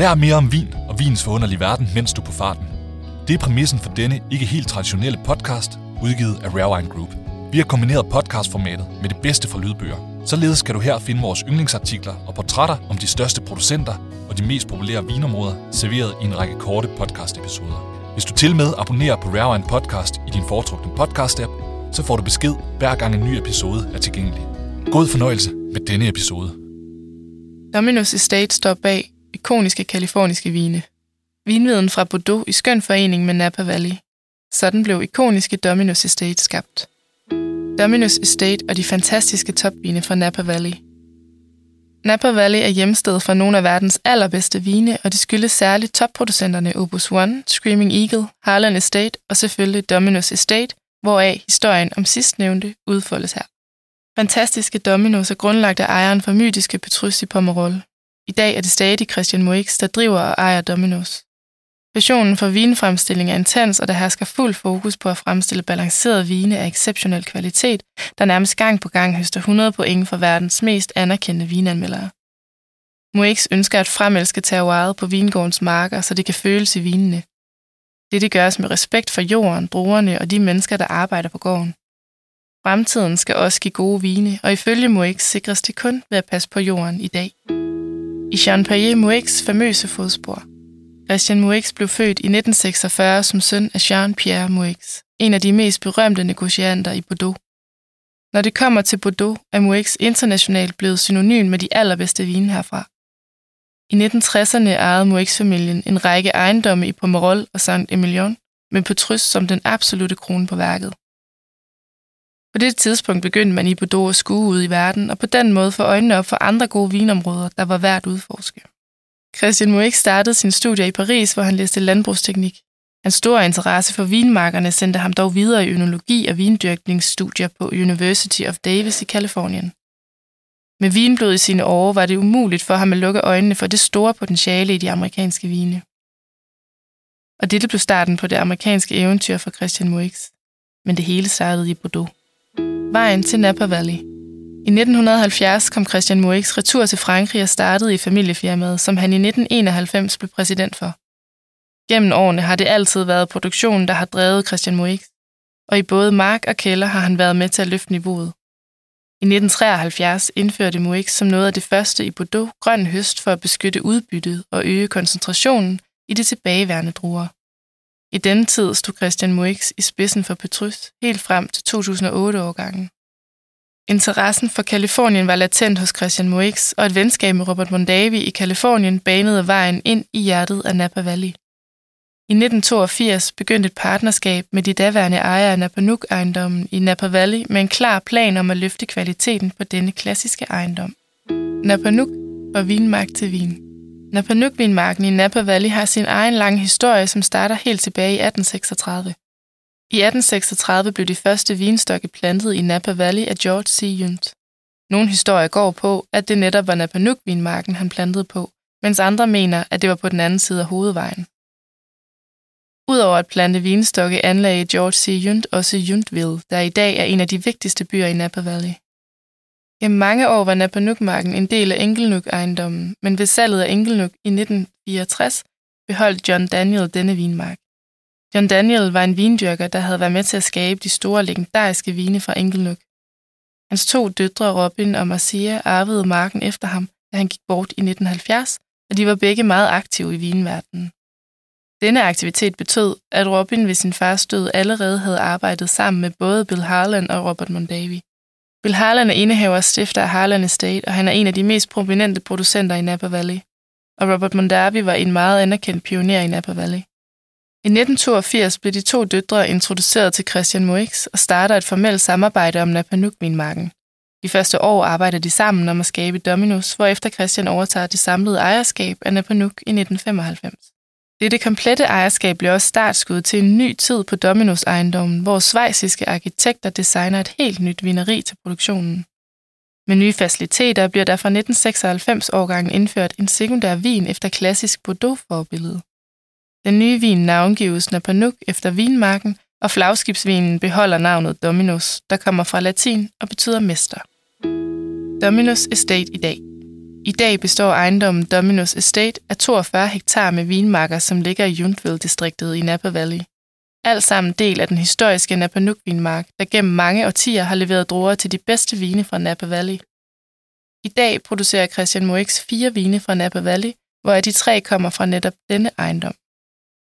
Lær mere om vin og vins forunderlige verden, mens du er på farten. Det er præmissen for denne ikke helt traditionelle podcast, udgivet af Rare Wine Group. Vi har kombineret podcastformatet med det bedste fra lydbøger. Således kan du her finde vores yndlingsartikler og portrætter om de største producenter og de mest populære vinområder, serveret i en række korte podcast-episoder. Hvis du til med abonnerer på Rare Wine Podcast i din foretrukne podcast-app, så får du besked hver gang en ny episode er tilgængelig. God fornøjelse med denne episode. Domino's Estate står bag ikoniske kaliforniske vine. Vinviden fra Bordeaux i skøn forening med Napa Valley. Sådan blev ikoniske Dominus Estate skabt. Dominus Estate og de fantastiske topvine fra Napa Valley. Napa Valley er hjemsted for nogle af verdens allerbedste vine, og det skyldes særligt topproducenterne Opus One, Screaming Eagle, Harlan Estate og selvfølgelig Dominus Estate, hvoraf historien om sidstnævnte udfoldes her. Fantastiske Dominos er grundlagt af ejeren for mytiske Petrus i Pomerol. I dag er det stadig Christian Moix, der driver og ejer Dominos. Passionen for vinfremstilling er intens, og der hersker fuld fokus på at fremstille balancerede vine af exceptionel kvalitet, der nærmest gang på gang høster 100 point for verdens mest anerkendte vinanmeldere. Moix ønsker at fremelske terroiret på vingårdens marker, så det kan føles i vinene. Dette gøres med respekt for jorden, brugerne og de mennesker, der arbejder på gården. Fremtiden skal også give gode vine, og ifølge Moix sikres det kun ved at passe på jorden i dag. I Jean-Pierre Mouex' famøse fodspor. Christian Mouex blev født i 1946 som søn af Jean-Pierre Mouex, en af de mest berømte negotianter i Bordeaux. Når det kommer til Bordeaux, er Mouex internationalt blevet synonym med de allerbedste vine herfra. I 1960'erne ejede Mouex-familien en række ejendomme i Pomerol og Saint-Emilion, med Petrus som den absolute krone på værket. På det tidspunkt begyndte man i Bordeaux at skue ud i verden, og på den måde få øjnene op for andre gode vinområder, der var værd at udforske. Christian Moix startede sin studier i Paris, hvor han læste landbrugsteknik. Hans store interesse for vinmarkerne sendte ham dog videre i ønologi og vindyrkningsstudier på University of Davis i Kalifornien. Med vinblod i sine år var det umuligt for ham at lukke øjnene for det store potentiale i de amerikanske vine. Og dette blev starten på det amerikanske eventyr for Christian Moix. Men det hele startede i Bordeaux. Vejen til Napa Valley. I 1970 kom Christian Moix retur til Frankrig og startede i familiefirmaet, som han i 1991 blev præsident for. Gennem årene har det altid været produktionen, der har drevet Christian Moix, og i både mark og kælder har han været med til at løfte niveauet. I 1973 indførte Moix som noget af det første i Bordeaux grøn høst for at beskytte udbyttet og øge koncentrationen i de tilbageværende druer. I denne tid stod Christian Moix i spidsen for Petrus helt frem til 2008-årgangen. Interessen for Kalifornien var latent hos Christian Moix, og et venskab med Robert Mondavi i Kalifornien banede vejen ind i hjertet af Napa Valley. I 1982 begyndte et partnerskab med de daværende ejere af Napanuk-ejendommen i Napa Valley med en klar plan om at løfte kvaliteten på denne klassiske ejendom. Napanuk var vinmark til vin. Napanukvinmarken i Napa Valley har sin egen lange historie, som starter helt tilbage i 1836. I 1836 blev de første vinstokke plantet i Napa Valley af George C. Yunt. Nogle historier går på, at det netop var Napanukvinmarken, han plantede på, mens andre mener, at det var på den anden side af hovedvejen. Udover at plante vinstokke anlagde George C. Yunt også Yuntville, der i dag er en af de vigtigste byer i Napa Valley. Gennem mange år var Napanukmarken en del af Enkelnuk-ejendommen, men ved salget af Enkelnuk i 1964 beholdt John Daniel denne vinmark. John Daniel var en vindyrker, der havde været med til at skabe de store legendariske vine fra Enkelnuk. Hans to døtre, Robin og Marcia, arvede marken efter ham, da han gik bort i 1970, og de var begge meget aktive i vinverdenen. Denne aktivitet betød, at Robin ved sin fars død allerede havde arbejdet sammen med både Bill Harlan og Robert Mondavi. Bill Harlan er indehaver og stifter af Harlan Estate, og han er en af de mest prominente producenter i Napa Valley. Og Robert Mondavi var en meget anerkendt pioner i Napa Valley. I 1982 blev de to døtre introduceret til Christian Moix og starter et formelt samarbejde om Napanuk-vinmarken. De første år arbejder de sammen om at skabe Dominus, hvorefter Christian overtager det samlede ejerskab af Napanuk i 1995. Dette komplette ejerskab blev også startskud til en ny tid på Dominos ejendommen, hvor svejsiske arkitekter designer et helt nyt vineri til produktionen. Med nye faciliteter bliver der fra 1996-årgangen indført en sekundær vin efter klassisk Bordeaux-forbillede. Den nye vin navngives Napanuk efter vinmarken, og flagskibsvinen beholder navnet Dominos, der kommer fra latin og betyder mester. Dominus Estate i dag. I dag består ejendommen Dominus Estate af 42 hektar med vinmarker, som ligger i Juntville-distriktet i Napa Valley. Alt sammen del af den historiske Napa Nook-vinmark, der gennem mange årtier har leveret druer til de bedste vine fra Napa Valley. I dag producerer Christian Moix fire vine fra Napa Valley, hvor de tre kommer fra netop denne ejendom.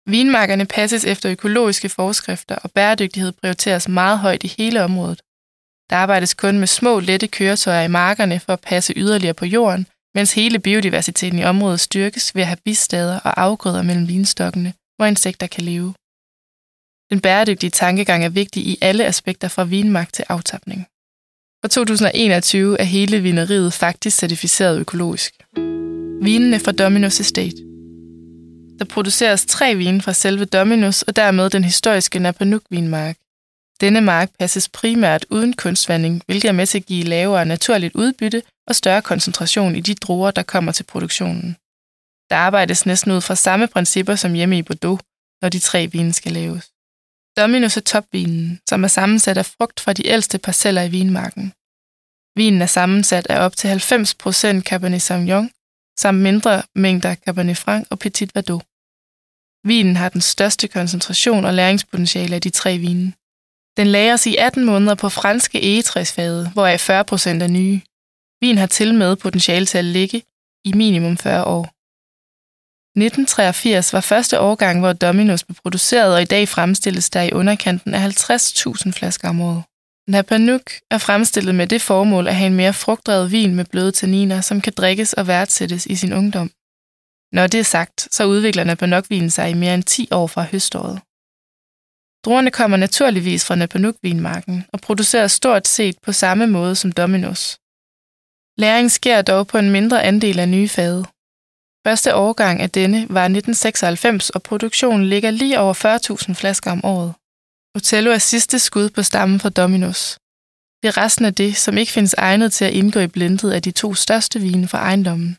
Vinmarkerne passes efter økologiske forskrifter, og bæredygtighed prioriteres meget højt i hele området. Der arbejdes kun med små, lette køretøjer i markerne for at passe yderligere på jorden, mens hele biodiversiteten i området styrkes ved at have bistader og afgrøder mellem vinstokkene, hvor insekter kan leve. Den bæredygtige tankegang er vigtig i alle aspekter fra vinmark til aftapning. For 2021 er hele vineriet faktisk certificeret økologisk. Vinene fra Dominus Estate. Der produceres tre vine fra selve Dominus og dermed den historiske Napanuk vinmark. Denne mark passes primært uden kunstvanding, hvilket er med til at give lavere naturligt udbytte og større koncentration i de druer, der kommer til produktionen. Der arbejdes næsten ud fra samme principper som hjemme i Bordeaux, når de tre vine skal laves. Dominus er topvinen, som er sammensat af frugt fra de ældste parceller i vinmarken. Vinen er sammensat af op til 90% Cabernet Sauvignon, samt mindre mængder Cabernet Franc og Petit Verdot. Vinen har den største koncentration og læringspotentiale af de tre vine. Den lagres i 18 måneder på franske egetræsfade, hvoraf 40 procent er nye. Vin har til med potentiale til at ligge i minimum 40 år. 1983 var første årgang, hvor Dominus blev produceret, og i dag fremstilles der i underkanten af 50.000 flasker om året. Napanuk er fremstillet med det formål at have en mere frugtdrevet vin med bløde tanniner, som kan drikkes og værdsættes i sin ungdom. Når det er sagt, så udvikler Napanuk-vinen sig i mere end 10 år fra høståret. Druerne kommer naturligvis fra Napanuk-vinmarken og produceres stort set på samme måde som Dominus. Læring sker dog på en mindre andel af nye fade. Første årgang af denne var 1996, og produktionen ligger lige over 40.000 flasker om året. Otello er sidste skud på stammen fra Dominus. Det er resten af det, som ikke findes egnet til at indgå i blendet af de to største vine fra ejendommen.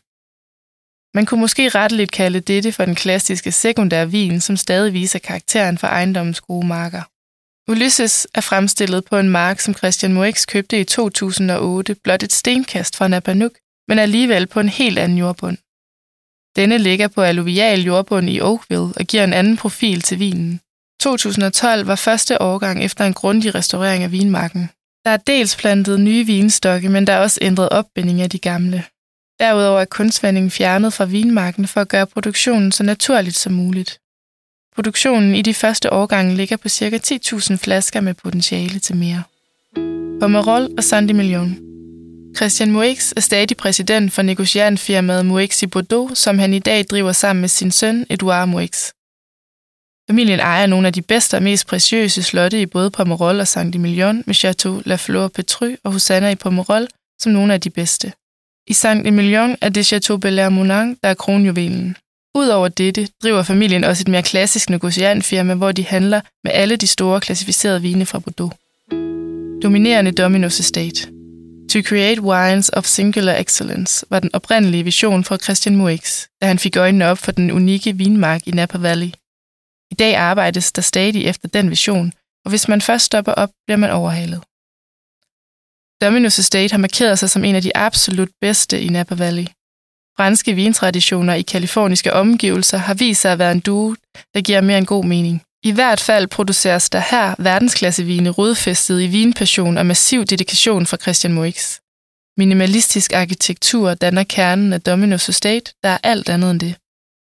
Man kunne måske retteligt kalde dette for den klassiske sekundære vin, som stadig viser karakteren for ejendommens gode marker. Ulysses er fremstillet på en mark, som Christian Moix købte i 2008, blot et stenkast fra Napanuk, men alligevel på en helt anden jordbund. Denne ligger på alluvial jordbund i Oakville og giver en anden profil til vinen. 2012 var første årgang efter en grundig restaurering af vinmarken. Der er dels plantet nye vinstokke, men der er også ændret opbinding af de gamle. Derudover er kunstvandingen fjernet fra vinmarken for at gøre produktionen så naturligt som muligt. Produktionen i de første årgange ligger på ca. 10.000 flasker med potentiale til mere. Pomerol og Sandy Million. Christian Moix er stadig præsident for negociantfirmaet Moix i Bordeaux, som han i dag driver sammen med sin søn Edouard Moix. Familien ejer nogle af de bedste og mest præciøse slotte i både Pomerol og Saint-Emilion med Chateau La Fleur Petru og Hosanna i Pomerol som nogle af de bedste. I Saint-Emilion er det Chateau Belair Monin, der er kronjuvelen. Udover dette driver familien også et mere klassisk negociantfirma, hvor de handler med alle de store klassificerede vine fra Bordeaux. Dominerende Dominus Estate. To create wines of singular excellence var den oprindelige vision for Christian Moix, da han fik øjnene op for den unikke vinmark i Napa Valley. I dag arbejdes der stadig efter den vision, og hvis man først stopper op, bliver man overhalet. Dominus Estate har markeret sig som en af de absolut bedste i Napa Valley. Franske vintraditioner i kaliforniske omgivelser har vist sig at være en duo, der giver mere en god mening. I hvert fald produceres der her verdensklassevine rodfæstet i vinpassion og massiv dedikation fra Christian Moix. Minimalistisk arkitektur danner kernen af Dominus Estate, der er alt andet end det.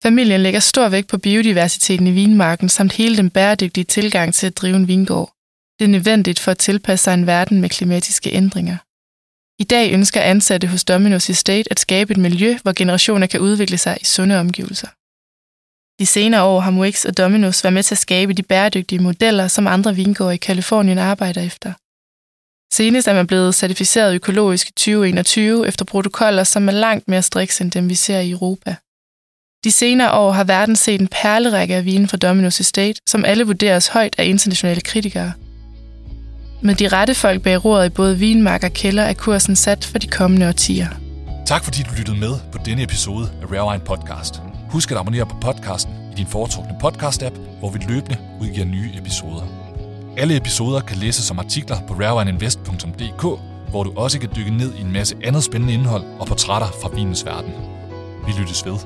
Familien lægger stor vægt på biodiversiteten i vinmarken samt hele den bæredygtige tilgang til at drive en vingård. Det er nødvendigt for at tilpasse sig en verden med klimatiske ændringer. I dag ønsker ansatte hos Domino's Estate at skabe et miljø, hvor generationer kan udvikle sig i sunde omgivelser. De senere år har Moix og Domino's været med til at skabe de bæredygtige modeller, som andre vingårde i Kalifornien arbejder efter. Senest er man blevet certificeret økologisk i 2021 efter protokoller, som er langt mere strikse end dem, vi ser i Europa. De senere år har verden set en perlerække af vinen fra Domino's Estate, som alle vurderes højt af internationale kritikere. Med de rette folk bag roret i både vinmark og kælder er kursen sat for de kommende årtier. Tak fordi du lyttede med på denne episode af Rare Wine Podcast. Husk at abonnere på podcasten i din foretrukne podcast-app, hvor vi løbende udgiver nye episoder. Alle episoder kan læses som artikler på rarewineinvest.dk, hvor du også kan dykke ned i en masse andet spændende indhold og portrætter fra vinens verden. Vi lyttes ved.